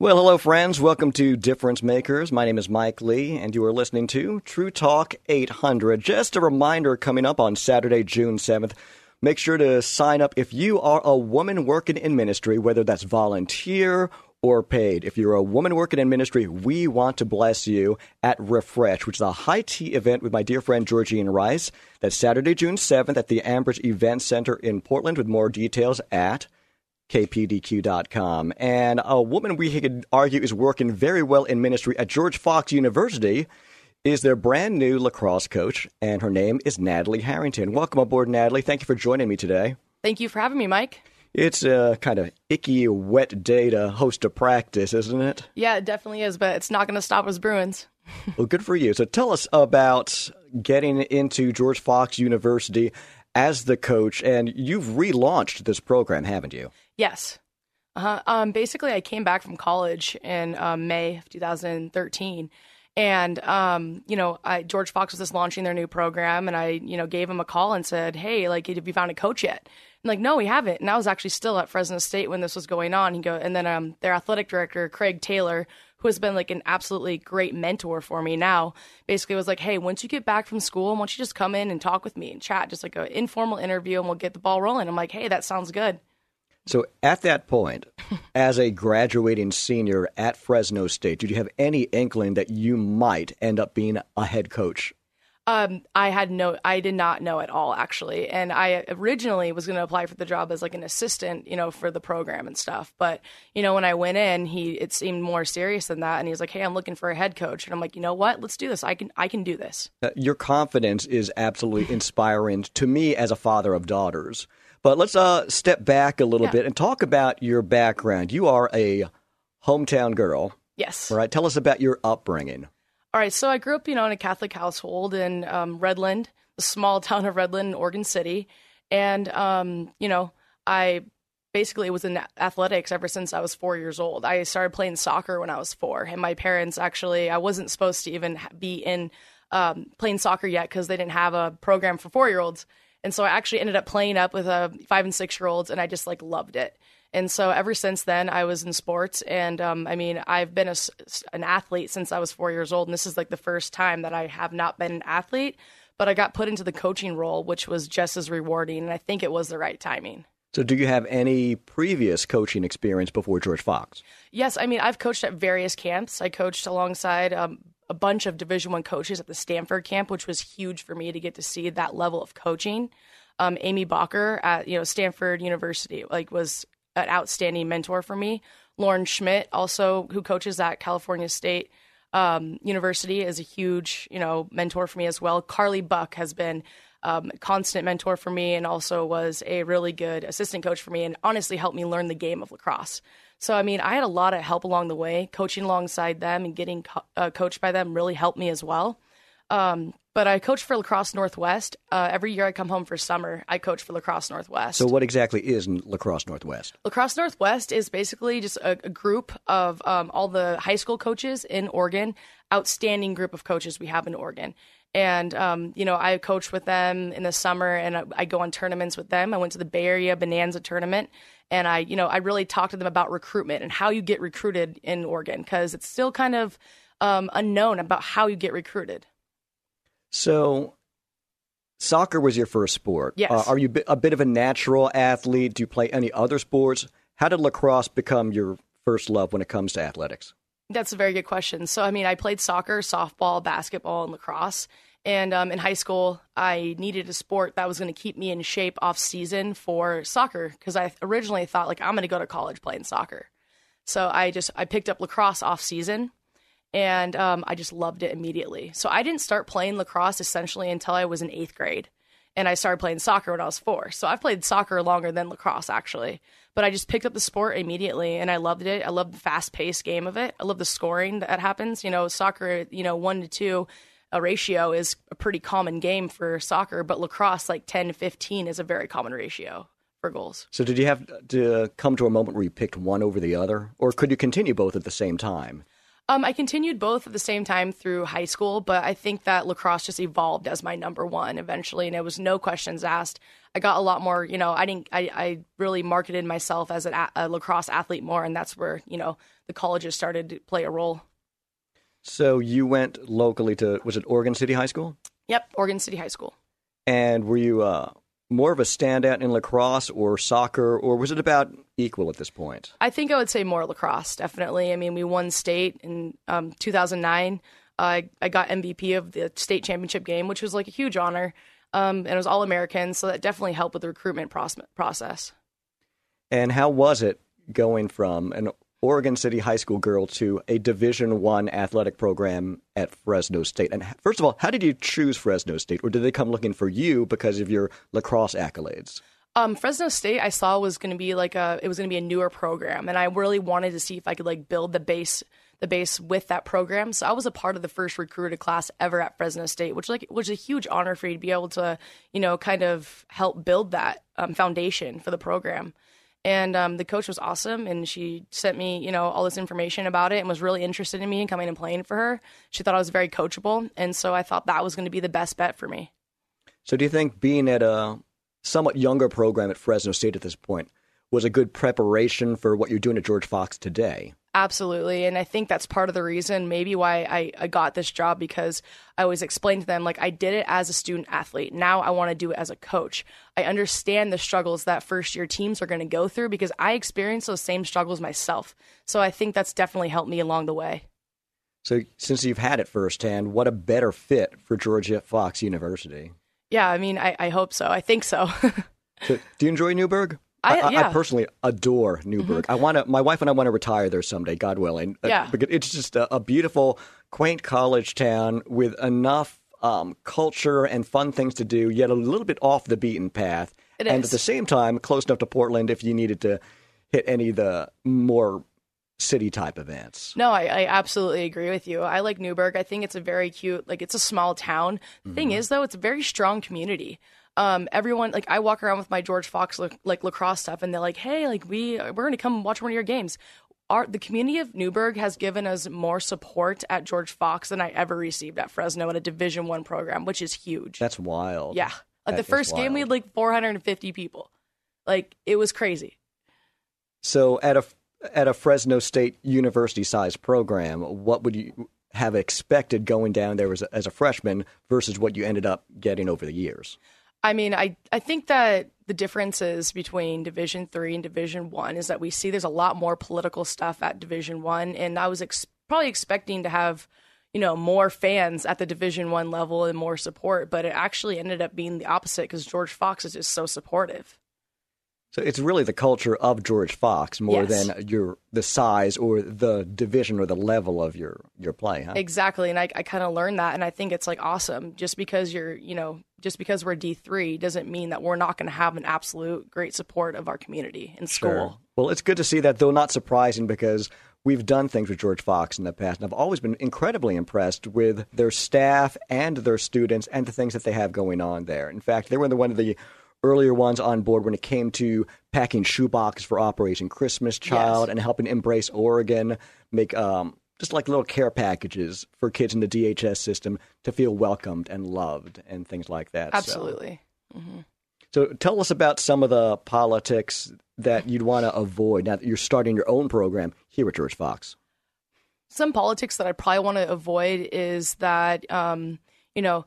Well, hello, friends. Welcome to Difference Makers. My name is Mike Lee, and you are listening to True Talk 800. Just a reminder coming up on Saturday, June 7th. Make sure to sign up if you are a woman working in ministry, whether that's volunteer or paid. If you're a woman working in ministry, we want to bless you at Refresh, which is a high tea event with my dear friend Georgine Rice. That's Saturday, June 7th at the Ambridge Event Center in Portland with more details at kpdq.com. And a woman we could argue is working very well in ministry at George Fox University is their brand new lacrosse coach, and her name is Natalie Harrington. Welcome aboard, Natalie. Thank you for joining me today. Thank you for having me, Mike. It's a kind of icky, wet day to host a practice, isn't it? Yeah, it definitely is, but it's not going to stop us Bruins. well, good for you. So tell us about getting into George Fox University as the coach, and you've relaunched this program, haven't you? Yes. Uh-huh. Um, basically, I came back from college in um, May of 2013. And um, you know, I, George Fox was just launching their new program, and I, you know, gave him a call and said, "Hey, like, have you found a coach yet?" And like, no, we haven't. And I was actually still at Fresno State when this was going on. He go, and then um, their athletic director, Craig Taylor, who has been like an absolutely great mentor for me now, basically was like, hey, once you get back from school, why don't you just come in and talk with me and chat, just like an informal interview, and we'll get the ball rolling. I'm like, hey, that sounds good. So at that point, as a graduating senior at Fresno State, did you have any inkling that you might end up being a head coach? Um, I had no, I did not know at all actually, and I originally was going to apply for the job as like an assistant, you know, for the program and stuff. But you know, when I went in, he it seemed more serious than that, and he was like, "Hey, I'm looking for a head coach," and I'm like, "You know what? Let's do this. I can, I can do this." Uh, your confidence is absolutely inspiring to me as a father of daughters. But let's uh, step back a little yeah. bit and talk about your background. You are a hometown girl. Yes. All right. Tell us about your upbringing. All right. So I grew up, you know, in a Catholic household in um, Redland, the small town of Redland, Oregon City. And, um, you know, I basically was in athletics ever since I was four years old. I started playing soccer when I was four. And my parents actually, I wasn't supposed to even be in um, playing soccer yet because they didn't have a program for four year olds. And so I actually ended up playing up with uh, five and six year olds, and I just like loved it. And so ever since then, I was in sports, and um, I mean, I've been a, an athlete since I was four years old, and this is like the first time that I have not been an athlete, but I got put into the coaching role, which was just as rewarding, and I think it was the right timing. So, do you have any previous coaching experience before George Fox? Yes, I mean I've coached at various camps. I coached alongside um, a bunch of Division One coaches at the Stanford camp, which was huge for me to get to see that level of coaching. Um, Amy Bokker at you know Stanford University like was an outstanding mentor for me. Lauren Schmidt, also who coaches at California State um, University, is a huge you know mentor for me as well. Carly Buck has been um, a constant mentor for me, and also was a really good assistant coach for me, and honestly helped me learn the game of lacrosse. So, I mean, I had a lot of help along the way. Coaching alongside them and getting co- uh, coached by them really helped me as well. Um, but I coach for Lacrosse Northwest. Uh, every year I come home for summer, I coach for Lacrosse Northwest. So, what exactly is Lacrosse Northwest? Lacrosse Northwest is basically just a, a group of um, all the high school coaches in Oregon, outstanding group of coaches we have in Oregon. And, um, you know, I coach with them in the summer and I, I go on tournaments with them. I went to the Bay Area Bonanza tournament and I, you know, I really talked to them about recruitment and how you get recruited in Oregon because it's still kind of um, unknown about how you get recruited. So, soccer was your first sport. Yes. Uh, are you a bit of a natural athlete? Do you play any other sports? How did lacrosse become your first love when it comes to athletics? That's a very good question. So, I mean, I played soccer, softball, basketball, and lacrosse. And um, in high school, I needed a sport that was going to keep me in shape off season for soccer because I originally thought like I'm going to go to college playing soccer. So I just I picked up lacrosse off season, and um, I just loved it immediately. So I didn't start playing lacrosse essentially until I was in eighth grade. and I started playing soccer when I was four. So I've played soccer longer than lacrosse actually. But I just picked up the sport immediately and I loved it. I love the fast paced game of it. I love the scoring that happens. You know, soccer, you know, one to two a ratio is a pretty common game for soccer, but lacrosse, like 10 to 15, is a very common ratio for goals. So, did you have to come to a moment where you picked one over the other, or could you continue both at the same time? Um, I continued both at the same time through high school, but I think that lacrosse just evolved as my number one eventually, and it was no questions asked. I got a lot more, you know, I didn't, I, I really marketed myself as an, a lacrosse athlete more, and that's where, you know, the colleges started to play a role. So you went locally to was it Oregon City High School? Yep, Oregon City High School. And were you uh, more of a standout in lacrosse or soccer, or was it about equal at this point? I think I would say more lacrosse, definitely. I mean, we won state in um, 2009. I I got MVP of the state championship game, which was like a huge honor, um, and it was all American, so that definitely helped with the recruitment process. And how was it going from an Oregon City high school girl to a Division One athletic program at Fresno State. And first of all, how did you choose Fresno State, or did they come looking for you because of your lacrosse accolades? Um, Fresno State, I saw was going to be like a it was going to be a newer program, and I really wanted to see if I could like build the base the base with that program. So I was a part of the first recruited class ever at Fresno State, which like was a huge honor for you to be able to you know kind of help build that um, foundation for the program. And um, the coach was awesome, and she sent me, you know, all this information about it, and was really interested in me and coming and playing for her. She thought I was very coachable, and so I thought that was going to be the best bet for me. So, do you think being at a somewhat younger program at Fresno State at this point was a good preparation for what you're doing at George Fox today? Absolutely. And I think that's part of the reason, maybe why I, I got this job, because I always explained to them, like, I did it as a student athlete. Now I want to do it as a coach. I understand the struggles that first year teams are going to go through because I experienced those same struggles myself. So I think that's definitely helped me along the way. So, since you've had it firsthand, what a better fit for George Fox University? Yeah, I mean, I, I hope so. I think so. so do you enjoy Newberg? I, yeah. I, personally adore Newberg. Mm-hmm. I want to. My wife and I want to retire there someday, God willing. Uh, yeah, because it's just a, a, beautiful, quaint college town with enough um, culture and fun things to do, yet a little bit off the beaten path. It and is. at the same time, close enough to Portland if you needed to hit any of the more city type events. No, I, I, absolutely agree with you. I like Newberg. I think it's a very cute, like it's a small town. Mm-hmm. thing is, though, it's a very strong community um, everyone like I walk around with my George Fox like lacrosse stuff, and they're like, "Hey, like we we're gonna come watch one of your games." Our the community of Newberg has given us more support at George Fox than I ever received at Fresno in a Division One program, which is huge. That's wild. Yeah, like the first game we had like 450 people. Like it was crazy. So at a at a Fresno State University sized program, what would you have expected going down there as a, as a freshman versus what you ended up getting over the years? I mean, I, I think that the differences between Division Three and Division One is that we see there's a lot more political stuff at Division One, and I was ex- probably expecting to have, you know, more fans at the Division One level and more support, but it actually ended up being the opposite because George Fox is just so supportive. So it's really the culture of George Fox more yes. than your the size or the division or the level of your your play, huh? Exactly, and I, I kind of learned that, and I think it's like awesome. Just because you're, you know, just because we're D three doesn't mean that we're not going to have an absolute great support of our community in school. Sure. Well, it's good to see that, though not surprising because we've done things with George Fox in the past, and I've always been incredibly impressed with their staff and their students and the things that they have going on there. In fact, they were the one of the earlier ones on board when it came to packing shoeboxes for Operation Christmas Child yes. and helping Embrace Oregon make um, just like little care packages for kids in the DHS system to feel welcomed and loved and things like that. Absolutely. So, mm-hmm. so tell us about some of the politics that you'd want to avoid now that you're starting your own program here at George Fox. Some politics that I probably want to avoid is that, um, you know,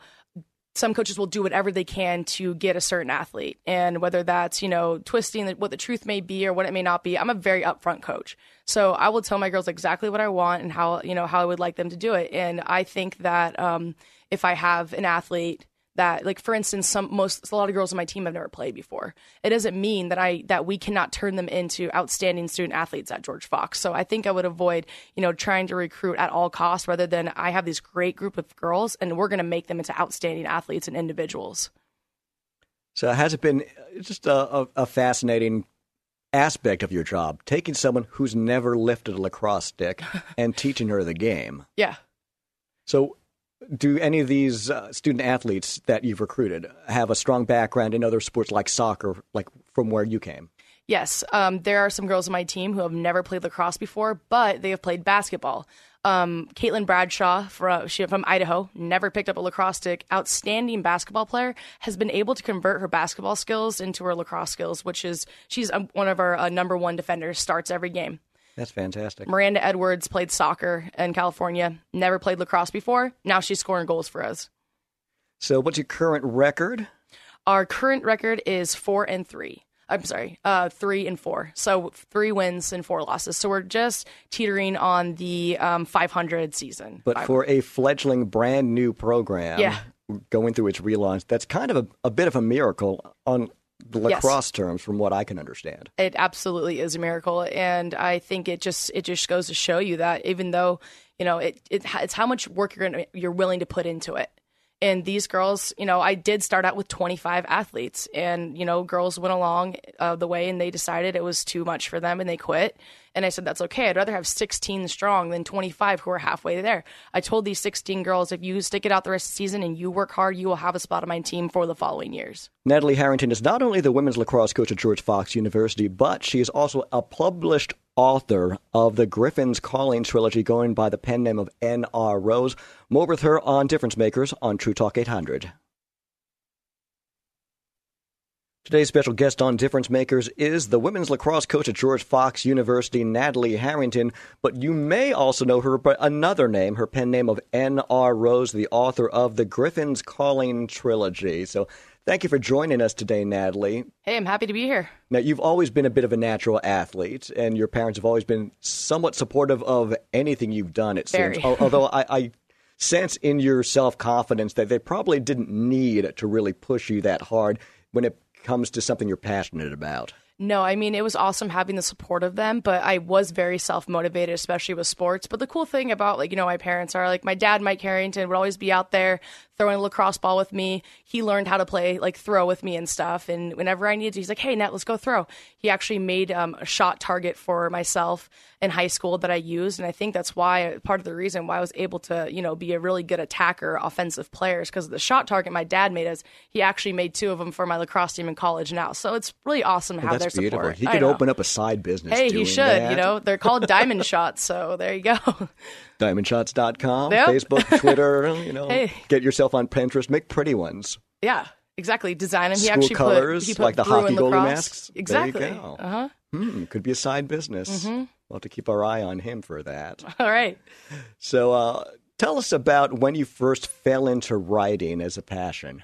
some coaches will do whatever they can to get a certain athlete. And whether that's you know twisting what the truth may be or what it may not be i'm a very upfront coach. So i will tell my girls exactly what i want and how you know how i would like them to do it. And i think that um, if i have an athlete that like for instance some most a lot of girls on my team have never played before it doesn't mean that i that we cannot turn them into outstanding student athletes at george fox so i think i would avoid you know trying to recruit at all costs rather than i have this great group of girls and we're going to make them into outstanding athletes and individuals So has it been uh, just a, a, a fascinating aspect of your job, taking someone who's never lifted a lacrosse stick and teaching her the game? Yeah. So, do any of these uh, student athletes that you've recruited have a strong background in other sports like soccer, like from where you came? Yes, um, there are some girls on my team who have never played lacrosse before, but they have played basketball. Um, Caitlin Bradshaw from, from Idaho, never picked up a lacrosse stick. Outstanding basketball player, has been able to convert her basketball skills into her lacrosse skills, which is she's um, one of our uh, number one defenders. Starts every game. That's fantastic. Miranda Edwards played soccer in California, never played lacrosse before. Now she's scoring goals for us. So, what's your current record? Our current record is four and three. I'm sorry, uh, three and four. So three wins and four losses. So we're just teetering on the um, 500 season. But for a fledgling brand new program, Yeah. going through its relaunch, that's kind of a, a bit of a miracle on the Yes. lacrosse terms, from what I can understand. it absolutely is a miracle and i think it just it just goes to show you that even though you know it, it it's how much work you're gonna you're willing to put into it and these girls you know i did start out with 25 athletes and you know girls went along uh, the way and they decided it was too much for them and they quit. And i said that's okay. I'd rather have 16 strong than 25 who are halfway there. I told these 16 girls if you stick it out the rest of the season and you work hard you will have a spot on my team for the following years. Natalie Harrington is not only the women's lacrosse coach at George Fox University, but she is also a published author of the Griffin's Calling trilogy going by the pen name of N.R. Rose. More with her on Difference Makers on True Talk 800. Today's special guest on Difference Makers is the women's lacrosse coach at George Fox University, Natalie Harrington. But you may also know her by another name, her pen name of N.R. Rose, the author of the Griffin's Calling trilogy. So thank you for joining us today, Natalie. hey i'm happy to be here Now, you've always been a bit of a natural athlete, and your parents have always been somewhat supportive of anything you've done, it Very. seems. Although I, I sense in your self confidence that they probably didn't need to really push you that hard when it comes to something you're passionate about. No, I mean, it was awesome having the support of them, but I was very self motivated, especially with sports. But the cool thing about, like, you know, my parents are like, my dad, Mike Harrington, would always be out there throwing a lacrosse ball with me. He learned how to play, like, throw with me and stuff. And whenever I needed to, he's like, hey, Nat, let's go throw. He actually made um, a shot target for myself in high school that I used. And I think that's why, part of the reason why I was able to, you know, be a really good attacker, offensive player, is because of the shot target my dad made us. He actually made two of them for my lacrosse team in college now. So it's really awesome to have That's beautiful. support. He could open up a side business. Hey, he should. that. You know, they're called diamond shots. So there you go. Diamondshots.com, Yep. Facebook, Twitter, you know, Hey. get yourself on Pinterest, make pretty ones. yeah, exactly. Design them. He School actually colors, put, he put like the hockey goalie lacrosse. masks. Exactly. There you go. Uh huh. Hmm, could be a side business. We'll have to keep our eye on him for that. All right. So, uh, tell us about when you first fell into writing as a passion.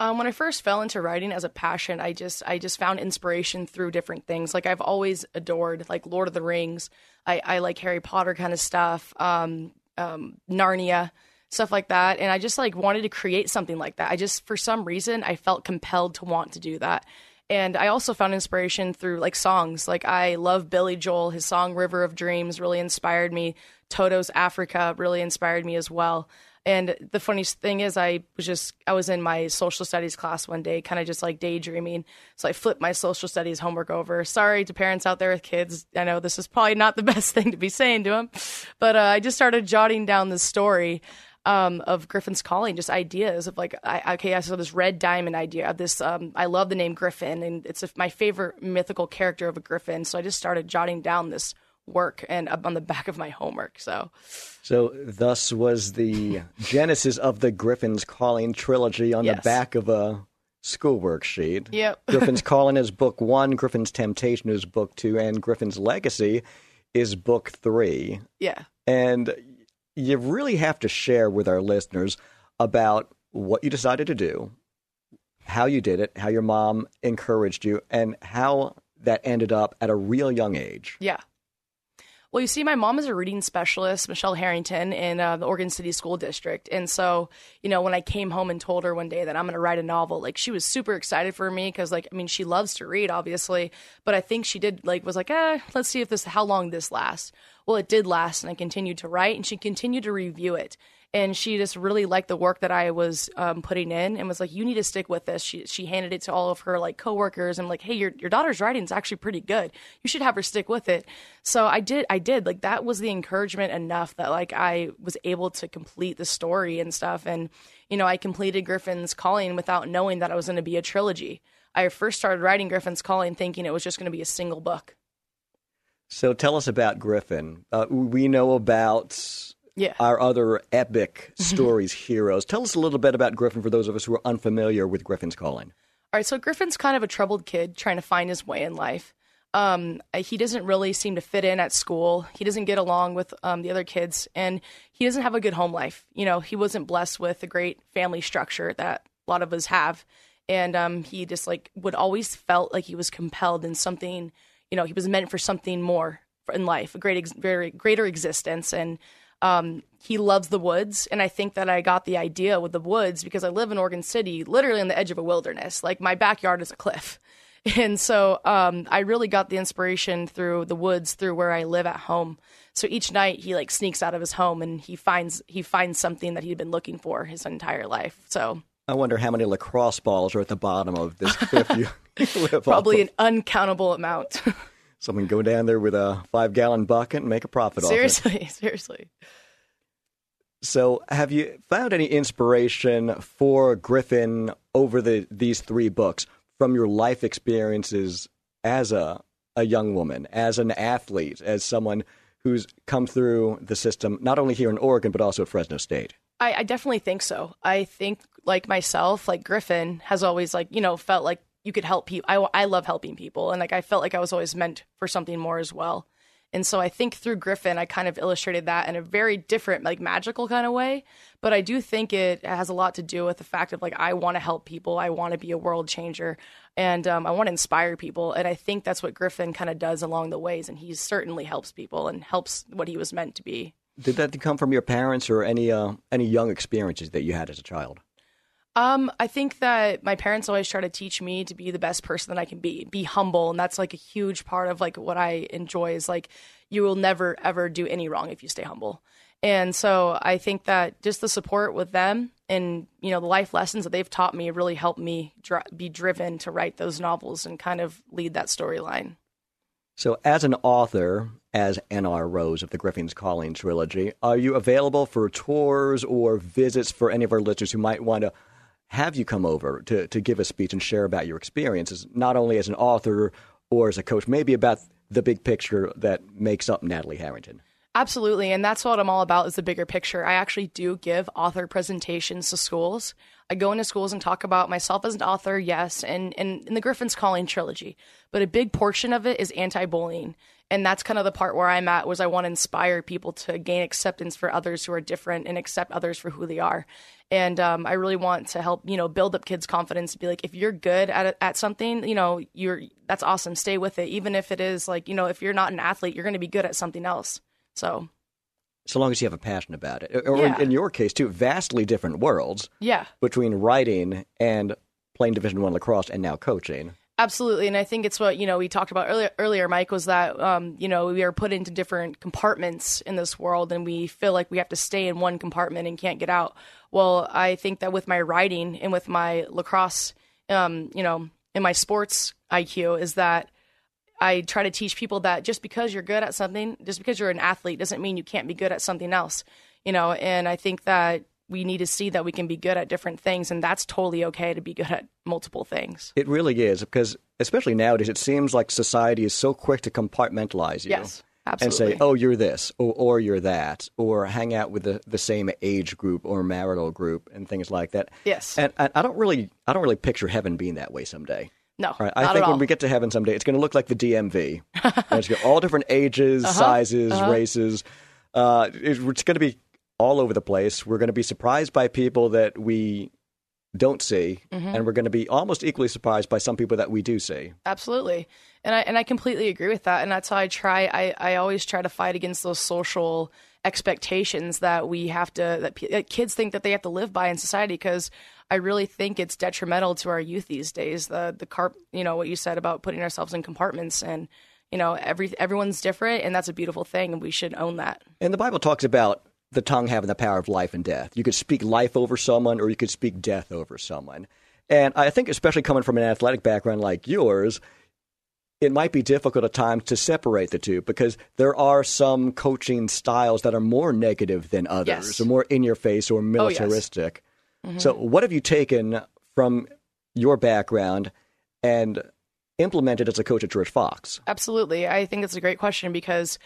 Um, when I first fell into writing as a passion, I just I just found inspiration through different things. Like I've always adored like Lord of the Rings. I, I like Harry Potter kind of stuff, um, um, Narnia, stuff like that. And I just like wanted to create something like that. I just for some reason I felt compelled to want to do that. And I also found inspiration through like songs. Like I love Billy Joel. His song River of Dreams really inspired me. Toto's Africa really inspired me as well. And the funniest thing is, I was just, I was in my social studies class one day, kind of just like daydreaming. So I flipped my social studies homework over. Sorry to parents out there with kids. I know this is probably not the best thing to be saying to them, but uh, I just started jotting down the story um, of Griffin's Calling, just ideas of like, I, okay, I saw this red diamond idea. Of this, um, I love the name Griffin, and it's a, my favorite mythical character of a Griffin. So I just started jotting down this work and up on the back of my homework. So So, thus was the genesis of the Griffin's Calling trilogy on the back of a schoolwork sheet. Yep. Griffin's Calling is book one, Griffin's Temptation is book two, and Griffin's Legacy is book three. yeah. And you really have to share with our listeners about what you decided to do, how you did it, how your mom encouraged you, and how that ended up at a real young age. Yeah. Well, you see, my mom is a reading specialist, Michelle Harrington, in uh, the Oregon City School District. And so, you know, when I came home and told her one day that I'm going to write a novel, like she was super excited for me because, like, I mean, she loves to read, obviously, but I think she did, like, was like, eh, let's see if this, how long this lasts. Well, it did last, and I continued to write, and she continued to review it and she just really liked the work that I was um, putting in and was like, "You need to stick with this." She she handed it to all of her like coworkers and like, "Hey, your your daughter's writing is actually pretty good. You should have her stick with it." So I did. I did. Like that was the encouragement enough that like I was able to complete the story and stuff. And you know, I completed Griffin's Calling without knowing that it was going to be a trilogy. I first started writing Griffin's Calling thinking it was just going to be a single book. So tell us about Griffin. Uh, we know about yeah. our other epic stories heroes. Tell us a little bit about Griffin for those of us who are unfamiliar with Griffin's calling. All right, so Griffin's kind of a troubled kid trying to find his way in life. Um, he doesn't really seem to fit in at school. He doesn't get along with um, the other kids, and he doesn't have a good home life. You know, he wasn't blessed with a great family structure that a lot of us have, and um, he just like would always felt like he was compelled in something. You know, he was meant for something more in life, a great, ex- very greater existence, and um, he loves the woods, and I think that I got the idea with the woods because I live in Oregon City, literally on the edge of a wilderness. Like my backyard is a cliff, and so um, I really got the inspiration through the woods, through where I live at home. So each night he like sneaks out of his home and he finds he finds something that he'd been looking for his entire life. So I wonder how many lacrosse balls are at the bottom of this cliff you live probably off an uncountable amount. Someone go down there with a five gallon bucket and make a profit seriously, off it. Seriously, seriously. So, have you found any inspiration for Griffin over the these three books from your life experiences as a a young woman, as an athlete, as someone who's come through the system, not only here in Oregon but also at Fresno State? I, I definitely think so. I think like myself, like Griffin has always like you know felt like you could help people. I, I love helping people, and like I felt like I was always meant for something more as well. And so I think through Griffin, I kind of illustrated that in a very different, like magical kind of way. But I do think it has a lot to do with the fact of like I want to help people, I want to be a world changer, and um, I want to inspire people. And I think that's what Griffin kind of does along the ways, and he certainly helps people and helps what he was meant to be. Did that come from your parents or any uh, any young experiences that you had as a child? Um, I think that my parents always try to teach me to be the best person that I can be, be humble, and that's like a huge part of like what I enjoy is like you will never ever do any wrong if you stay humble. And so I think that just the support with them and you know the life lessons that they've taught me really helped me dr- be driven to write those novels and kind of lead that storyline. So, as an author, as N.R. Rose of the Griffin's Calling trilogy, are you available for tours or visits for any of our listeners who might want to have you come over to, to give a speech and share about your experiences, not only as an author or as a coach, maybe about the big picture that makes up Natalie Harrington? Absolutely. And that's what I'm all about is the bigger picture. I actually do give author presentations to schools. I go into schools and talk about myself as an author, yes, and, and in the Griffin's Calling trilogy. But a big portion of it is anti bullying. And that's kind of the part where I'm at was I want to inspire people to gain acceptance for others who are different and accept others for who they are. And um, I really want to help, you know, build up kids' confidence to be like, if you're good at at something, you know, you're that's awesome. Stay with it, even if it is like, you know, if you're not an athlete, you're going to be good at something else. So so long as you have a passion about it. Or Yeah. in, in your case too, vastly different worlds yeah, between writing and playing Division One lacrosse and now coaching. Absolutely, and I think it's what you know we talked about earlier. Earlier, Mike was that um, you know we are put into different compartments in this world, and we feel like we have to stay in one compartment and can't get out. Well, I think that with my writing and with my lacrosse, um, you know, and my sports IQ is that I try to teach people that just because you're good at something, just because you're an athlete, doesn't mean you can't be good at something else. You know, and I think that we need to see that we can be good at different things, and that's totally okay to be good at multiple things. It really is because, especially nowadays, it seems like society is so quick to compartmentalize you. Yes, And say, oh, you're this, or, or you're that, or hang out with the, the same age group or marital group and things like that. Yes. And, and I don't really, I don't really picture heaven being that way someday. No, Right. I think when we get to heaven someday, it's going to look like the DMV. it's got all different ages, Uh-huh. sizes, races. Uh, it- it's going to be all over the place. We're going to be surprised by people that we don't see, Mm-hmm. and we're going to be almost equally surprised by some people that we do see. Absolutely. And I and I completely agree with that. And that's how I try I, I always try to fight against those social expectations that we have to that, p- that kids think that they have to live by in society because I really think it's detrimental to our youth these days. The the carp you know what you said about putting ourselves in compartments and You know, every everyone's different, and that's a beautiful thing, and we should own that. And the Bible talks about the tongue having the power of life and death. You could speak life over someone, or you could speak death over someone. And I think, especially coming from an athletic background like yours, it might be difficult at times to separate the two because there are some coaching styles that are more negative than others, Yes. or more in your face or oh, militaristic. Mm-hmm. So, what have you taken from your background and implemented as a coach at George Fox? Absolutely. I think it's a great question because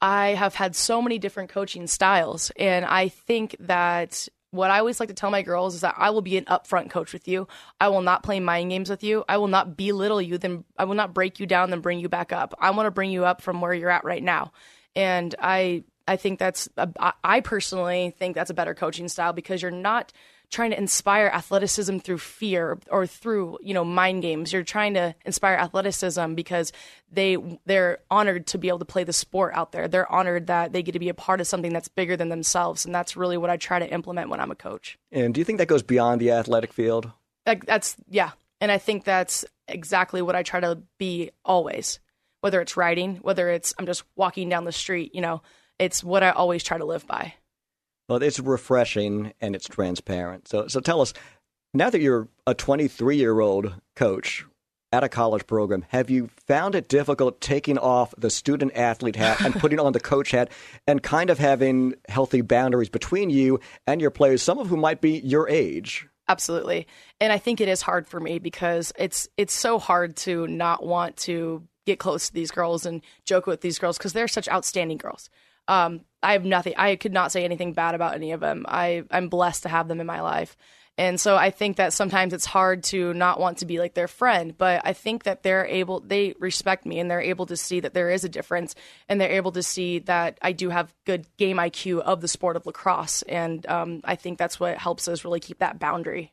I have had so many different coaching styles. And I think that what I always like to tell my girls is that I will be an upfront coach with you. I will not play mind games with you. I will not belittle you, then I will not break you down, then bring you back up. I want to bring you up from where you're at right now. And I I think that's a, I- I personally think that's a better coaching style because you're not trying to inspire athleticism through fear or through you know mind games. You're trying to inspire athleticism because they they're honored to be able to play the sport out there. They're honored that they get to be a part of something that's bigger than themselves. And that's really what i try to implement when i'm a coach. And do you think that goes beyond the athletic field? like that's yeah. And i think that's exactly what i try to be always whether it's writing whether it's i'm just walking down the street you know it's what i always try to live by Well, it's refreshing and it's transparent. So, so tell us now that you're a 23 year old coach at a college program, have you found it difficult taking off the student athlete hat and putting on the coach hat and kind of having healthy boundaries between you and your players, some of whom might be your age? absolutely and i think it is hard for me because it's it's so hard to not want to get close to these girls and joke with these girls because they're such outstanding girls um, i have nothing i could not say anything bad about any of them. I i'm blessed to have them in my life. And so i think that sometimes it's hard to not want to be like their friend but i think that they're able they respect me and they're able to see that there is a difference and they're able to see that i do have good game iq of the sport of lacrosse. And um, i think that's what helps us really keep that boundary.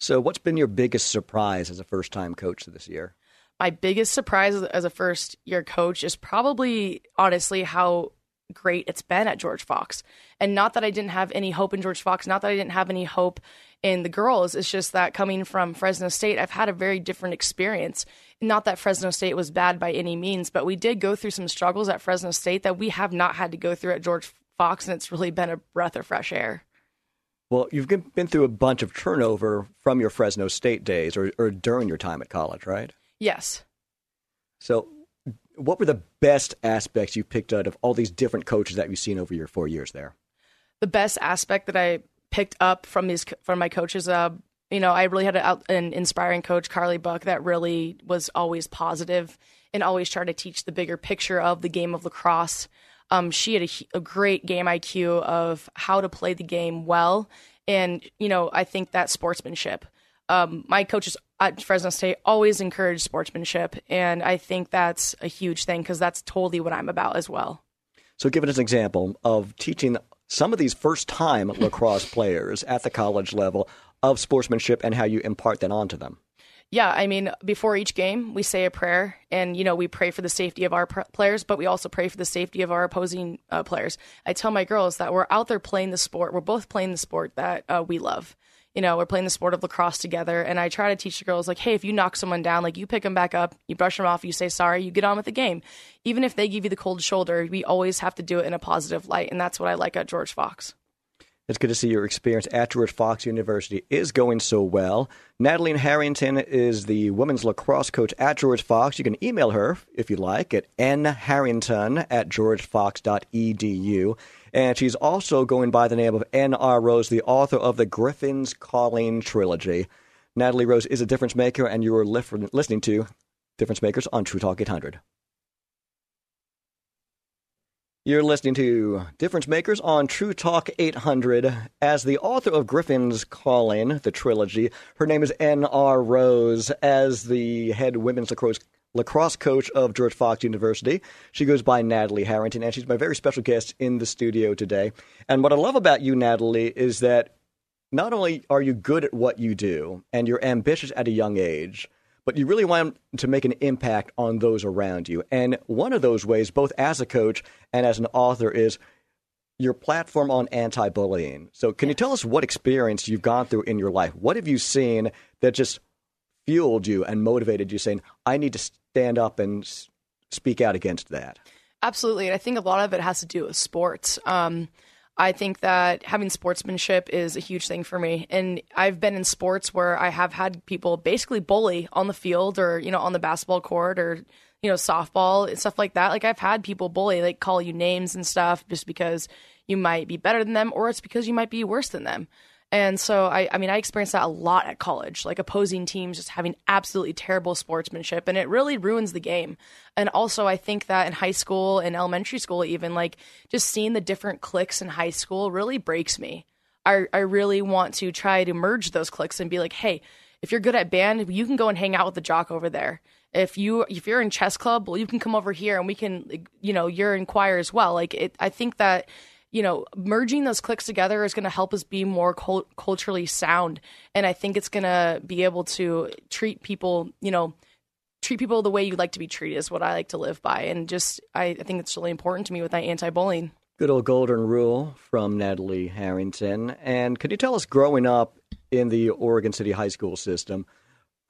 So, what's been your biggest surprise as a first time coach this year? my biggest surprise as- as a first year coach is probably honestly how great it's been at George Fox. And not that I didn't have any hope in George Fox, not that I didn't have any hope in the girls. It's just that coming from Fresno State, I've had a very different experience. Not that Fresno State was bad by any means, but we did go through some struggles at Fresno State that we have not had to go through at George Fox, and it's really been a breath of fresh air. Well, you've been through a bunch of turnover from your Fresno State days or, or during your time at college, right? Yes. So, what were the best aspects you picked out of all these different coaches that you've seen over your four years there? the best aspect that I picked up from these from my coaches. Uh, you know, I really had an inspiring coach, Carly Buck, that really was always positive and always tried to teach the bigger picture of the game of lacrosse. Um, she had a, a great game IQ of how to play the game well, and you know, I think that sportsmanship. Um, my coaches at Fresno State always encourage sportsmanship, and I think that's a huge thing because that's totally what I'm about as well. So, give us an example of teaching some of these first time lacrosse players at the college level of sportsmanship and how you impart that onto them. Yeah, I mean, before each game, we say a prayer, and you know, we pray for the safety of our pr- players, but we also pray for the safety of our opposing uh, players. I tell my girls that we're out there playing the sport. We're both playing the sport that uh, we love. You know, we're playing the sport of lacrosse together, and I try to teach the girls like, hey, if you knock someone down, like you pick them back up, you brush them off, you say sorry, you get on with the game. Even if they give you the cold shoulder, we always have to do it in a positive light, and that's what I like at George Fox. It's good to see your experience at George Fox University is going so well. Natalie Harrington is the women's lacrosse coach at George Fox. You can email her if you like at nharrington at georgefox.edu. And she's also going by the name of N.R. Rose, the author of the Griffin's Calling trilogy. Natalie Rose is a difference maker, and you are listening to Difference Makers on True Talk 800. You're listening to Difference Makers on True Talk 800. As the author of Griffin's Calling, the trilogy, her name is N.R. Rose. As the head women's lacrosse, lacrosse coach of George Fox University, she goes by Natalie Harrington, and she's my very special guest in the studio today. And what I love about you, Natalie, is that not only are you good at what you do and you're ambitious at a young age, but you really want to make an impact on those around you. And one of those ways, both as a coach and as an author, is your platform on anti bullying. So, can you tell us what experience you've gone through in your life? What have you seen that just fueled you and motivated you, saying, I need to stand up and speak out against that? Absolutely. And I think a lot of it has to do with sports. Um, I think that having sportsmanship is a huge thing for me. And I've been in sports where I have had people basically bully on the field or, you know, on the basketball court or, you know, softball and stuff like that. Like I've had people bully, like call you names and stuff just because you might be better than them or it's because you might be worse than them. And so I, I mean, I experienced that a lot at college, like opposing teams just having absolutely terrible sportsmanship, and it really ruins the game. And also, I think that in high school and elementary school, even like just seeing the different cliques in high school really breaks me. I, I really want to try to merge those cliques and be like, hey, if you're good at band, you can go and hang out with the jock over there. If you if you're in chess club, well, you can come over here and we can, you know, you're in choir as well. Like it, I think that you know, merging those cliques together is going to help us be more cult- culturally sound. And I think it's going to be able to treat people, you know, treat people the way you'd like to be treated is what I like to live by. And just, I, I think it's really important to me with that anti bullying. Good old golden rule from Natalie Harrington. And could you tell us, growing up in the Oregon City high school system,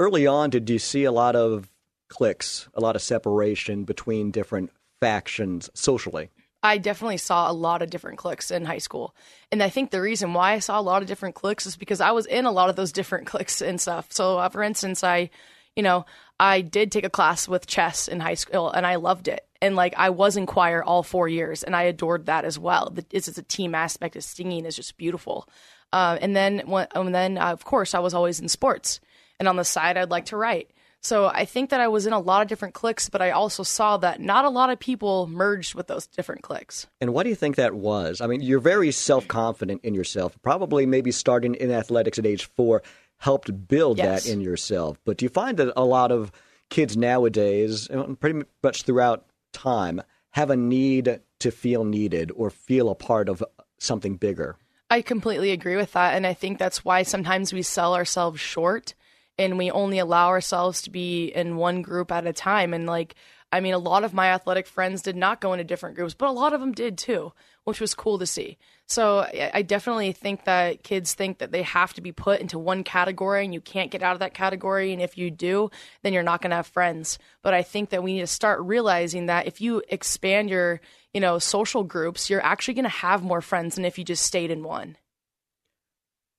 early on, did you see a lot of cliques, a lot of separation between different factions socially? I definitely saw a lot of different cliques in high school. And I think the reason why I saw a lot of different cliques is because I was in a lot of those different cliques and stuff. So, uh, for instance, I, you know, I did take a class with chess in high school and I loved it. And like I was in choir all four years and I adored that as well. It's, it's a team aspect of singing is just beautiful. Uh, and then, and then uh, of course, I was always in sports. And on the side, I'd like to write. So I think that I was in a lot of different cliques, but I also saw that not a lot of people merged with those different cliques. And what do you think that was? I mean, you're very self confident in yourself. Probably maybe starting in athletics at age four helped build yes. that in yourself. But do you find that a lot of kids nowadays, um, pretty much throughout time, have a need to feel needed or feel a part of something bigger? I completely agree with that. And I think that's why sometimes we sell ourselves short and we only allow ourselves to be in one group at a time. And like, I mean, a lot of my athletic friends did not go into different groups, but a lot of them did too, which was cool to see. So I definitely think that kids think that they have to be put into one category and you can't get out of that category. And if you do, then you're not going to have friends. But I think that we need to start realizing that if you expand your, you know, social groups, you're actually going to have more friends than if you just stayed in one.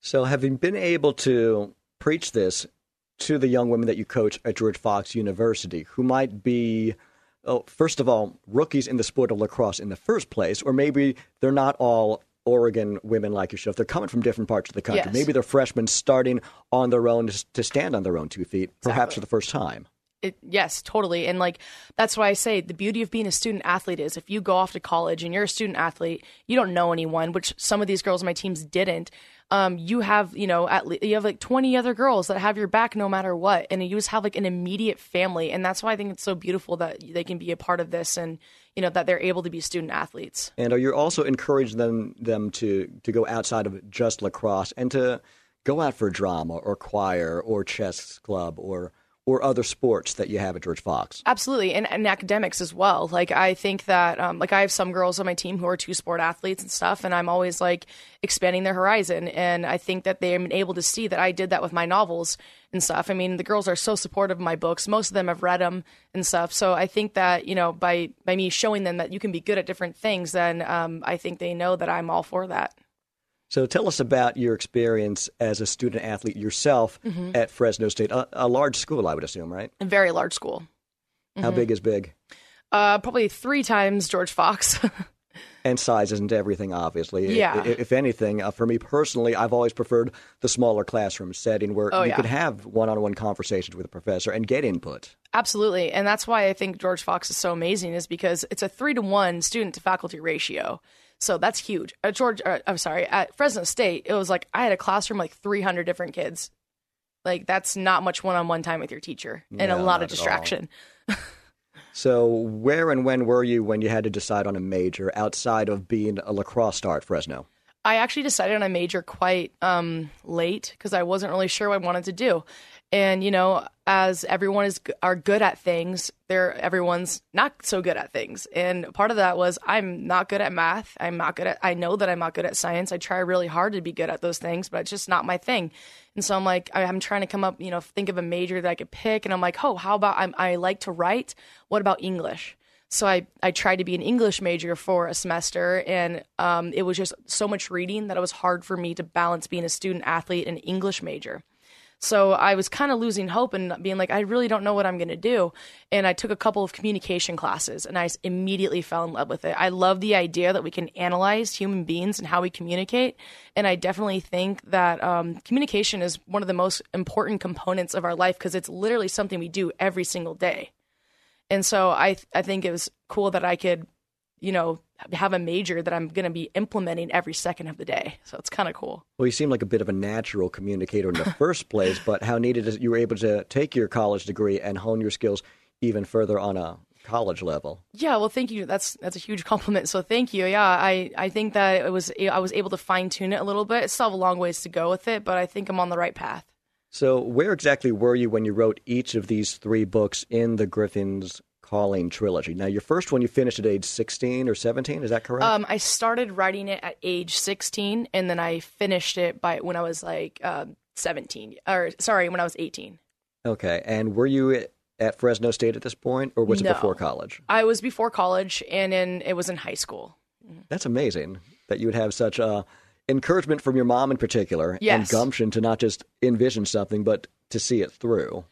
So having been able to preach this to the young women that you coach at George Fox University who might be, oh, first of all, rookies in the sport of lacrosse in the first place, or maybe they're not all Oregon women like yourself. They're coming from different parts of the country. Yes. Maybe they're freshmen starting on their own to stand on their own two feet, perhaps exactly. for the first time. It, yes, totally. And like that's why I say the beauty of being a student athlete is if you go off to college and you're a student athlete, you don't know anyone, which some of these girls on my teams didn't. Um, you have you know at least you have like 20 other girls that have your back no matter what and you just have like an immediate family. And that's why i think it's so beautiful that they can be a part of this and you know that they're able to be student athletes. And are you also encouraging them them to to go outside of just lacrosse and to go out for drama or choir or chess club or or other sports that you have at George Fox. Absolutely, and, and academics as well. Like I think that, um, like I have some girls on my team who are two sport athletes and stuff, and I'm always like expanding their horizon. And I think that they've been able to see that I did that with my novels and stuff. I mean, the girls are so supportive of my books. Most of them have read them and stuff. So I think that you know, by by me showing them that you can be good at different things, then um, I think they know that I'm all for that. So tell us about your experience as a student athlete yourself mm-hmm. at Fresno State, a, a, large school, I would assume, right? A very large school. Mm-hmm. How big is big? Uh, probably three times George Fox. and size isn't everything, obviously. Yeah. If, if anything, uh, for me personally, I've always preferred the smaller classroom setting where oh, you yeah. could have one-on-one conversations with a professor and get input. Absolutely, and that's why I think George Fox is so amazing, is because it's a three to one student to faculty ratio. So that's huge. At George, uh, I'm sorry, at Fresno State, it was like I had a classroom like 300 different kids. Like that's not much one-on-one time with your teacher, and a lot of distraction. so, where and when were you when you had to decide on a major outside of being a lacrosse star at Fresno? I actually decided on a major quite um, late because I wasn't really sure what I wanted to do. And, you know, as everyone is are good at things, they're everyone's not so good at things. And part of that was I'm not good at math. I'm not good at I know that I'm not good at science. I try really hard to be good at those things, but it's just not my thing. And so I'm like I'm trying to come up, you know, think of a major that I could pick and I'm like, "Oh, how about I'm, I like to write? What about English?" So I, I tried to be an English major for a semester, and um, it was just so much reading that it was hard for me to balance being a student athlete and English major. So I was kind of losing hope and being like, I really don't know what I'm going to do. And I took a couple of communication classes and I immediately fell in love with it. I love the idea that we can analyze human beings and how we communicate. And I definitely think that um, communication is one of the most important components of our life because it's literally something we do every single day. And so I, I think it was cool that I could, you know, have a major that I'm going to be implementing every second of the day. So it's kind of cool. Well, you seem like a bit of a natural communicator in the first place, but how it is you were able to take your college degree and hone your skills even further on a college level. Yeah, well, thank you. That's that's a huge compliment. So thank you. Yeah, I I think that it was I was able to fine tune it a little bit. It's still have a long ways to go with it, but I think I'm on the right path. So, where exactly were you when you wrote each of these three books in the Griffin's Calling trilogy. Now, your first one you finished at age 16 or 17, is that correct? Um, I started writing it at age 16, and then I finished it by when I was like uh, 17, or sorry, when I was 18. Okay, and were you at Fresno State at this point, or was no. it before college? I was before college, and in, it was in high school. That's amazing that you would have such uh, encouragement from your mom in particular, yes. and gumption to not just envision something, but to see it through.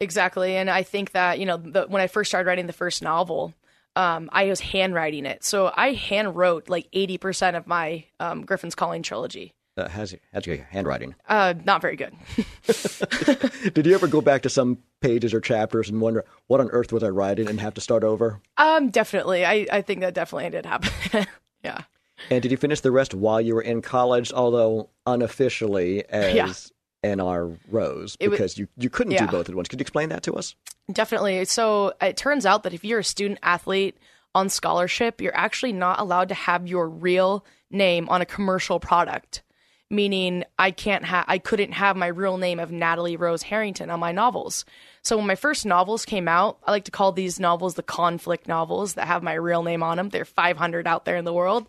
Exactly. And I think that, you know, the, when I first started writing the first novel, um, I was handwriting it. So I hand wrote like 80% of my um, Griffin's Calling trilogy. Uh, how's, how's your handwriting? Uh, not very good. Did you ever go back to some pages or chapters and wonder what on earth was I writing and have to start over? Um, definitely. I, I think that definitely did happen. yeah. And did you finish the rest while you were in college, although unofficially as yeah. our Rose because you, you couldn't yeah. do both at once. Could you explain that to us? Definitely. So it turns out that if you're a student athlete on scholarship, you're actually not allowed to have your real name on a commercial product. Meaning, I can't have, I couldn't have my real name of Natalie Rose Harrington on my novels. So when my first novels came out, I like to call these novels the conflict novels that have my real name on them. There are 500 out there in the world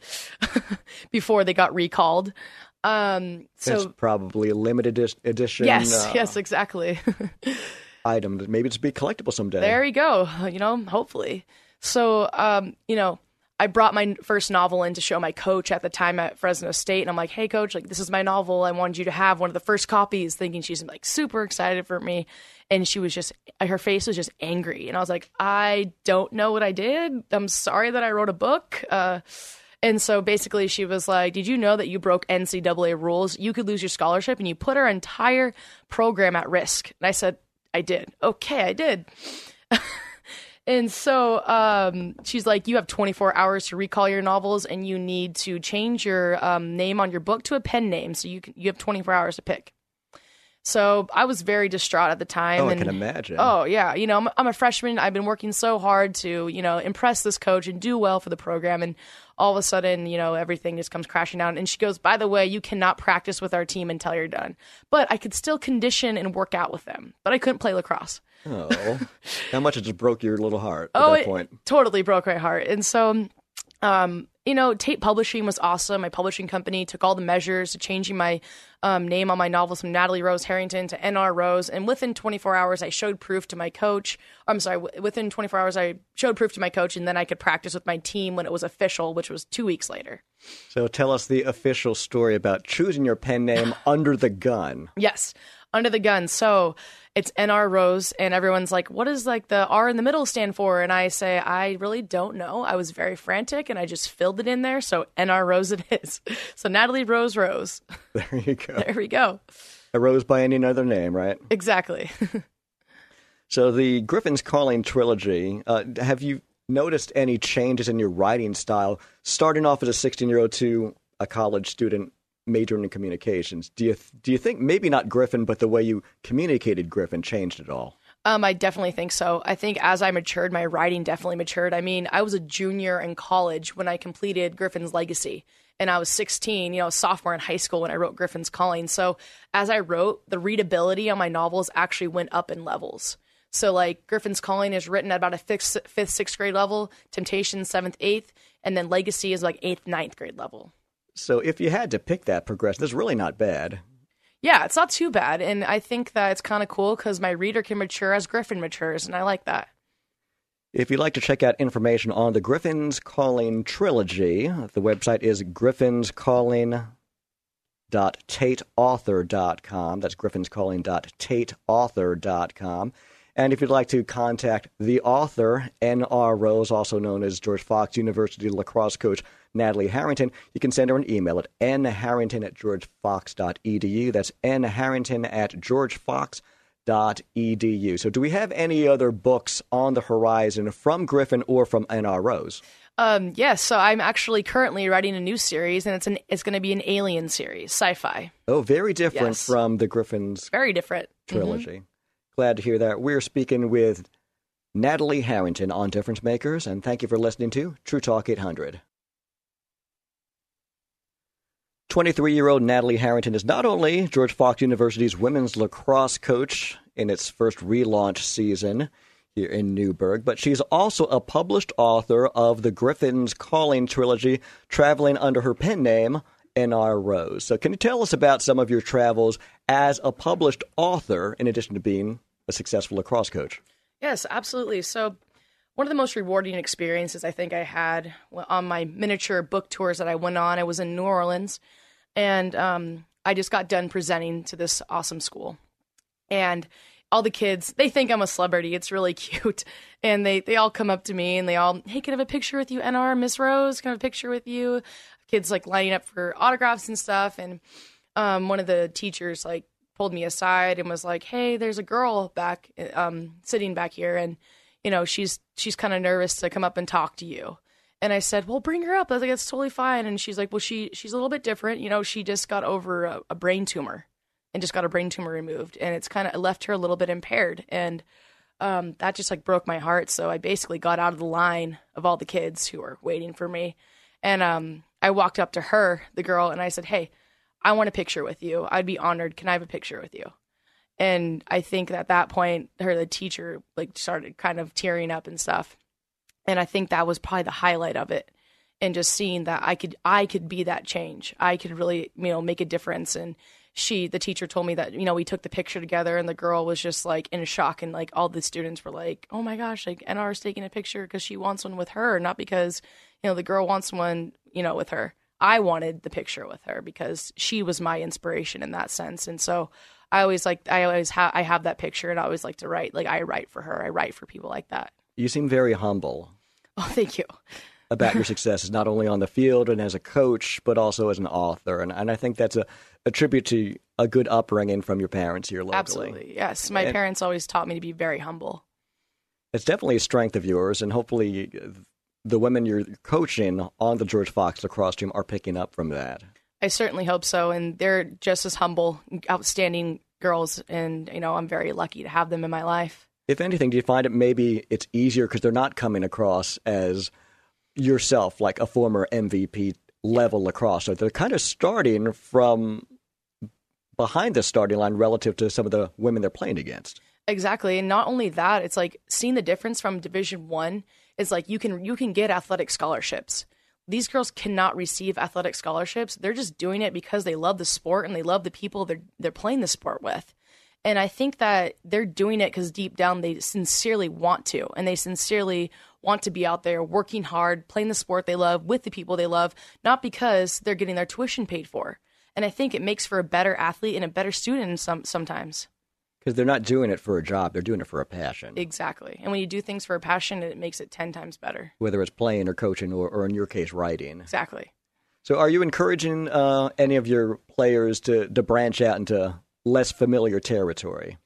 before they got recalled. Um, so it's probably a limited edition. Yes, uh, yes, exactly. item that maybe it's be collectible someday. There you go. You know, hopefully. So, um, you know, I brought my first novel in to show my coach at the time at Fresno State, and I'm like, "Hey, coach, like this is my novel. I wanted you to have one of the first copies." Thinking she's like super excited for me, and she was just her face was just angry, and I was like, "I don't know what I did. I'm sorry that I wrote a book." Uh, and so basically, she was like, Did you know that you broke NCAA rules? You could lose your scholarship, and you put our entire program at risk. And I said, I did. Okay, I did. and so um, she's like, You have 24 hours to recall your novels, and you need to change your um, name on your book to a pen name. So you, can, you have 24 hours to pick. So I was very distraught at the time. Oh, and, I can imagine. Oh yeah, you know I'm, I'm, a freshman. I've been working so hard to you know impress this coach and do well for the program, and all of a sudden you know everything just comes crashing down. And she goes, "By the way, you cannot practice with our team until you're done." But I could still condition and work out with them, but I couldn't play lacrosse. Oh, how much it just broke your little heart at oh, that point? It totally broke my heart, and so um, um, you know, Tate Publishing was awesome. My publishing company took all the measures to changing my um, name on my novels from Natalie Rose Harrington to NR Rose. And within 24 hours, I showed proof to my coach. I'm sorry, within 24 hours, I showed proof to my coach, and then I could practice with my team when it was official, which was two weeks later. So tell us the official story about choosing your pen name under the gun. Yes, under the gun. So it's NR Rose, and everyone's like, "What does like the R in the middle stand for?" And I say, "I really don't know. I was very frantic, and I just filled it in there. So NR Rose it is. So Natalie Rose Rose. There you go. There we go. A rose by any other name, right? Exactly. so the Griffin's Calling trilogy. Uh, have you noticed any changes in your writing style, starting off as a 16 year old to a college student majoring in communications. Do you do you think maybe not Griffin, but the way you communicated Griffin changed at all? Um, I definitely think so. I think as I matured, my writing definitely matured. I mean, I was a junior in college when I completed Griffin's Legacy, and I was 16, you know, sophomore in high school when I wrote Griffin's Calling. So as I wrote, the readability on my novels actually went up in levels. So like Griffin's Calling is written at about a fifth, fifth sixth grade level, Temptation seventh, eighth, and then Legacy is like eighth, ninth grade level. So if you had to pick that progression, that's really not bad. Yeah, it's not too bad, and I think that it's kind of cool because my reader can mature as Griffin matures, and I like that. If you'd like to check out information on the Griffin's Calling trilogy, the website is griffinscalling.tateauthor.com. That's griffinscalling.tateauthor.com. And if you'd like to contact the author, N.R. Rose, also known as George Fox University lacrosse coach Natalie Harrington, you can send her an email at nharrington at georgefox.edu. That's nharrington at georgefox.edu. So, do we have any other books on the horizon from Griffin or from N.R. Rose? Um, yes, so I'm actually currently writing a new series, and it's an it's going to be an alien series, sci-fi. Oh, very different Yes. from the Griffin's Very different. trilogy. Glad to hear that. We're speaking with Natalie Harrington on Difference Makers, and thank you for listening to True Talk 800. 23 year old Natalie Harrington is not only George Fox University's women's lacrosse coach in its first relaunch season here in Newberg, but she's also a published author of the Griffin's Calling trilogy, traveling under her pen name, N.R. Rose. So, can you tell us about some of your travels as a published author, in addition to being a successful lacrosse coach? Yes, absolutely. So, one of the most rewarding experiences I think I had on my miniature book tours that I went on, I was in New Orleans, and um, I just got done presenting to this awesome school, and all the kids they think I'm a celebrity. It's really cute, and they they all come up to me and they all, hey, can I have a picture with you, Nr. Miss Rose? Can I have a picture with you? Kids like lining up for autographs and stuff, and um, one of the teachers like pulled me aside and was like, "Hey, there's a girl back um, sitting back here, and you know she's she's kind of nervous to come up and talk to you." And I said, "Well, bring her up. I was like, that's totally fine." And she's like, "Well, she she's a little bit different. You know, she just got over a, a brain tumor, and just got a brain tumor removed, and it's kind of left her a little bit impaired." And um, that just like broke my heart. So I basically got out of the line of all the kids who were waiting for me, and um, I walked up to her, the girl, and I said, "Hey." I want a picture with you. I'd be honored. Can I have a picture with you? And I think at that point, her the teacher like started kind of tearing up and stuff. And I think that was probably the highlight of it. And just seeing that I could I could be that change. I could really, you know, make a difference. And she the teacher told me that, you know, we took the picture together and the girl was just like in shock and like all the students were like, Oh my gosh, like NR is taking a picture because she wants one with her, not because, you know, the girl wants one, you know, with her. I wanted the picture with her because she was my inspiration in that sense. And so I always like I always have I have that picture and I always like to write. Like I write for her. I write for people like that. You seem very humble Oh, thank you. about your successes, not only on the field and as a coach, but also as an author. And, and I think that's a, a tribute to a good upbringing from your parents here locally. Absolutely. Yes. My And- parents always taught me to be very humble. It's definitely a strength of yours, and hopefully uh, the women you're coaching on the George Fox lacrosse team are picking up from that. I certainly hope so. And they're just as humble, outstanding girls. And, you know, I'm very lucky to have them in my life. If anything, do you find it maybe it's easier because they're not coming across as yourself, like a former MVP level lacrosse? So they're kind of starting from behind the starting line relative to some of the women they're playing against. Exactly. And not only that, it's like seeing the difference from Division One is like you can you can get athletic scholarships. These girls cannot receive athletic scholarships. They're just doing it because they love the sport and they love the people they're they're playing the sport with. And I think that they're doing it because deep down they sincerely want to, and they sincerely want to be out there working hard, playing the sport they love with the people they love, not because they're getting their tuition paid for. And I think it makes for a better athlete and a better student some sometimes. Because they're not doing it for a job, they're doing it for a passion. Exactly. And when you do things for a passion, it makes it 10 times better. Whether it's playing or coaching, or, or in your case, writing. Exactly. So, are you encouraging uh, any of your players to, to branch out into less familiar territory?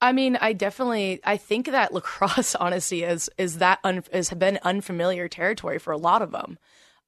I mean, I definitely I think that lacrosse honestly is is that un, has been unfamiliar territory for a lot of them.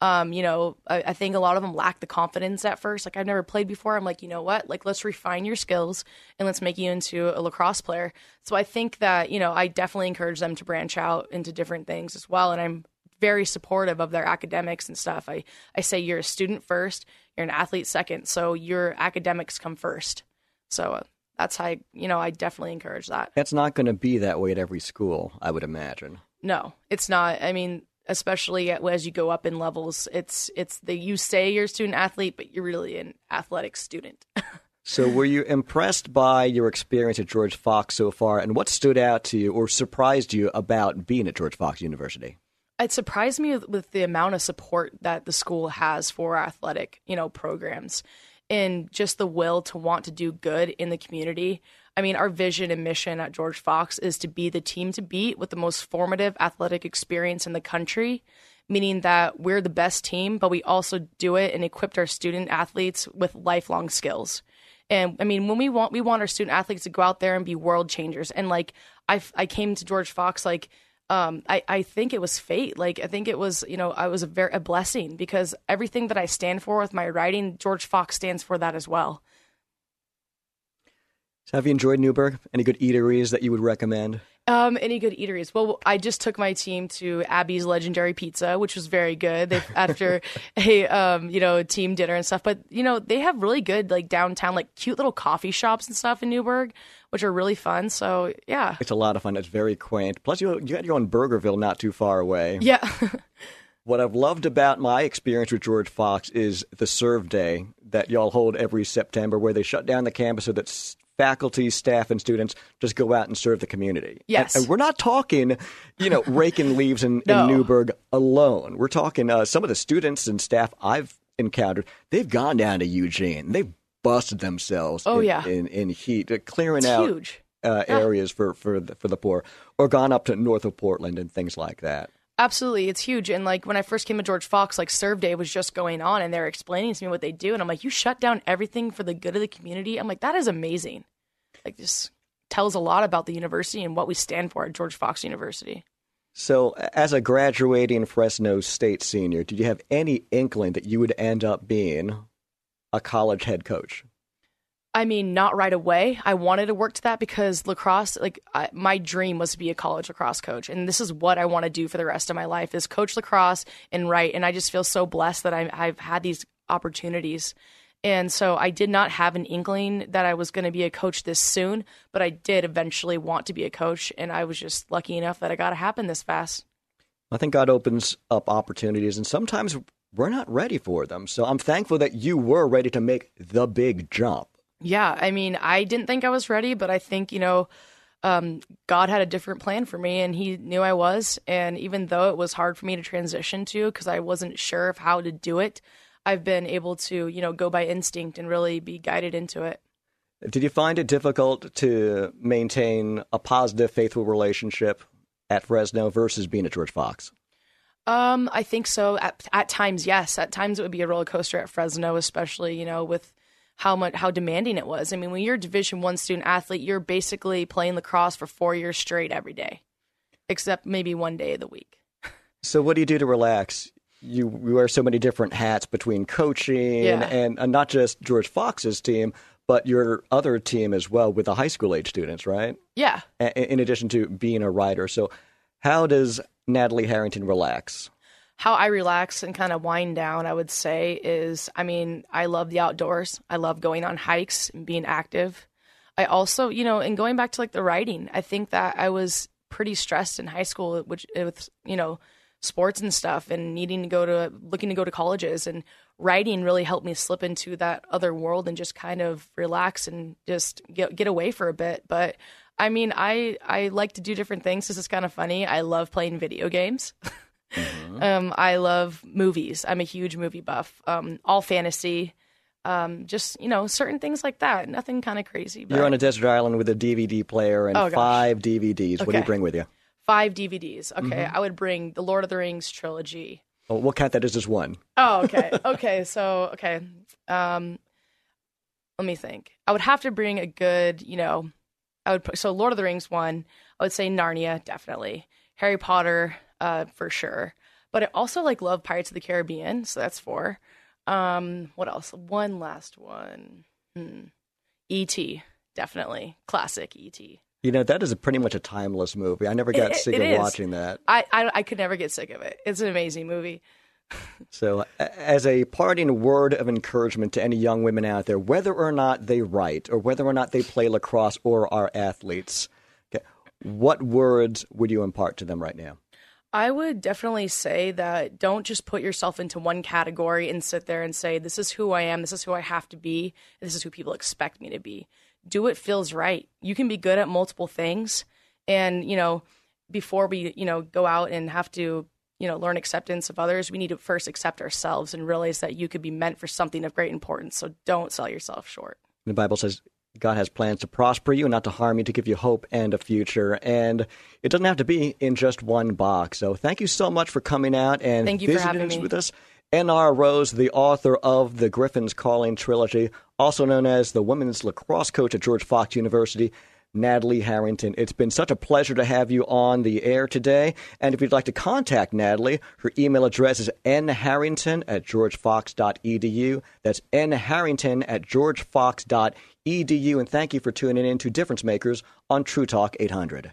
Um, you know, I, I think a lot of them lack the confidence at first. Like I've never played before. I'm like, you know what? Like let's refine your skills and let's make you into a lacrosse player. So I think that you know I definitely encourage them to branch out into different things as well. And I'm very supportive of their academics and stuff. I I say you're a student first, you're an athlete second, so your academics come first. So. Uh, that's how I, you know I definitely encourage that. That's not going to be that way at every school, I would imagine. No, it's not. I mean, especially as you go up in levels, it's it's the you say you're a student athlete, but you're really an athletic student. so, were you impressed by your experience at George Fox so far, and what stood out to you or surprised you about being at George Fox University? It surprised me with the amount of support that the school has for athletic, you know, programs and just the will to want to do good in the community. I mean, our vision and mission at George Fox is to be the team to beat with the most formative athletic experience in the country, meaning that we're the best team, but we also do it and equipped our student athletes with lifelong skills. And I mean, when we want we want our student athletes to go out there and be world changers. And like I I came to George Fox like um, I, I think it was fate. Like I think it was, you know, I was a very a blessing because everything that I stand for with my writing, George Fox stands for that as well. So have you enjoyed Newberg? Any good eateries that you would recommend? Um, any good eateries? Well, I just took my team to Abby's Legendary Pizza, which was very good. They, after a um, you know team dinner and stuff, but you know they have really good like downtown like cute little coffee shops and stuff in Newberg, which are really fun. So yeah, it's a lot of fun. It's very quaint. Plus, you you got your own Burgerville not too far away. Yeah. what I've loved about my experience with George Fox is the serve day that y'all hold every September, where they shut down the campus so that faculty, staff, and students just go out and serve the community. Yes. And, and we're not talking, you know, raking leaves in, no. in Newberg alone. We're talking uh, some of the students and staff I've encountered, they've gone down to Eugene. They've busted themselves oh, in, yeah. in, in heat, uh, clearing it's out huge. Uh, yeah. areas for, for, the, for the poor, or gone up to north of Portland and things like that. Absolutely, it's huge. And like when I first came to George Fox, like Serve Day was just going on, and they're explaining to me what they do, and I'm like, you shut down everything for the good of the community. I'm like, that is amazing. Like, this tells a lot about the university and what we stand for at George Fox University. So, as a graduating Fresno State senior, did you have any inkling that you would end up being a college head coach? I mean, not right away. I wanted to work to that because lacrosse, like I, my dream was to be a college lacrosse coach, and this is what I want to do for the rest of my life: is coach lacrosse and write. And I just feel so blessed that I, I've had these opportunities. And so I did not have an inkling that I was going to be a coach this soon, but I did eventually want to be a coach, and I was just lucky enough that it got to happen this fast. I think God opens up opportunities, and sometimes we're not ready for them. So I'm thankful that you were ready to make the big jump. Yeah, I mean, I didn't think I was ready, but I think, you know, um, God had a different plan for me and he knew I was. And even though it was hard for me to transition to because I wasn't sure of how to do it, I've been able to, you know, go by instinct and really be guided into it. Did you find it difficult to maintain a positive, faithful relationship at Fresno versus being at George Fox? Um, I think so. At at times, yes. At times, it would be a roller coaster at Fresno, especially you know with how much how demanding it was. I mean, when you're a Division One student athlete, you're basically playing lacrosse for four years straight every day, except maybe one day of the week. So, what do you do to relax? You, you wear so many different hats between coaching yeah. and, and not just George Fox's team, but your other team as well with the high school age students, right? Yeah. In addition to being a writer. So, how does Natalie Harrington relax? How I relax and kind of wind down, I would say, is I mean, I love the outdoors. I love going on hikes and being active. I also, you know, and going back to like the writing, I think that I was pretty stressed in high school, which with, you know, sports and stuff and needing to go to looking to go to colleges and writing really helped me slip into that other world and just kind of relax and just get get away for a bit but I mean I I like to do different things this is kind of funny I love playing video games Mm-hmm. Um, I love movies. I'm a huge movie buff. Um, all fantasy. Um, just you know, certain things like that. Nothing kind of crazy. But... You're on a desert island with a DVD player and oh, five DVDs. Okay. What do you bring with you? Five DVDs. Okay, mm-hmm. I would bring the Lord of the Rings trilogy. Oh, we'll count that as just one. Oh, okay. okay, so okay. Um, let me think. I would have to bring a good, you know, I would put, so Lord of the Rings one. I would say Narnia definitely. Harry Potter uh, for sure. But I also like love Pirates of the Caribbean, so that's four. Um, what else? One last one. Hmm. E.T. Definitely classic E.T. You know, that is a pretty much a timeless movie. I never got It- sick it of is. watching that. I, I I could never get sick of it. It's an amazing movie. So, as a parting word of encouragement to any young women out there, whether or not they write or whether or not they play lacrosse or are athletes, okay, what words would you impart to them right now? I would definitely say that don't just put yourself into one category and sit there and say, this is who I am, this is who I have to be, this is who people expect me to be. Do what feels right. You can be good at multiple things. And, you know, before we, you know, go out and have to, you know, learn acceptance of others, we need to first accept ourselves and realize that you could be meant for something of great importance. So don't sell yourself short. The Bible says God has plans to prosper you and not to harm you, to give you hope and a future. And it doesn't have to be in just one box. So thank you so much for coming out and Thank you for visiting having us me. with us. N.R. Rose, the author of the Griffin's Calling trilogy, also known as the women's lacrosse coach at George Fox University. Natalie Harrington. It's been such a pleasure to have you on the air today. And if you'd like to contact Natalie, her email address is nharrington at georgefox.edu. That's nharrington at georgefox.edu. Edu, and thank you for tuning in to Difference Makers on True Talk 800.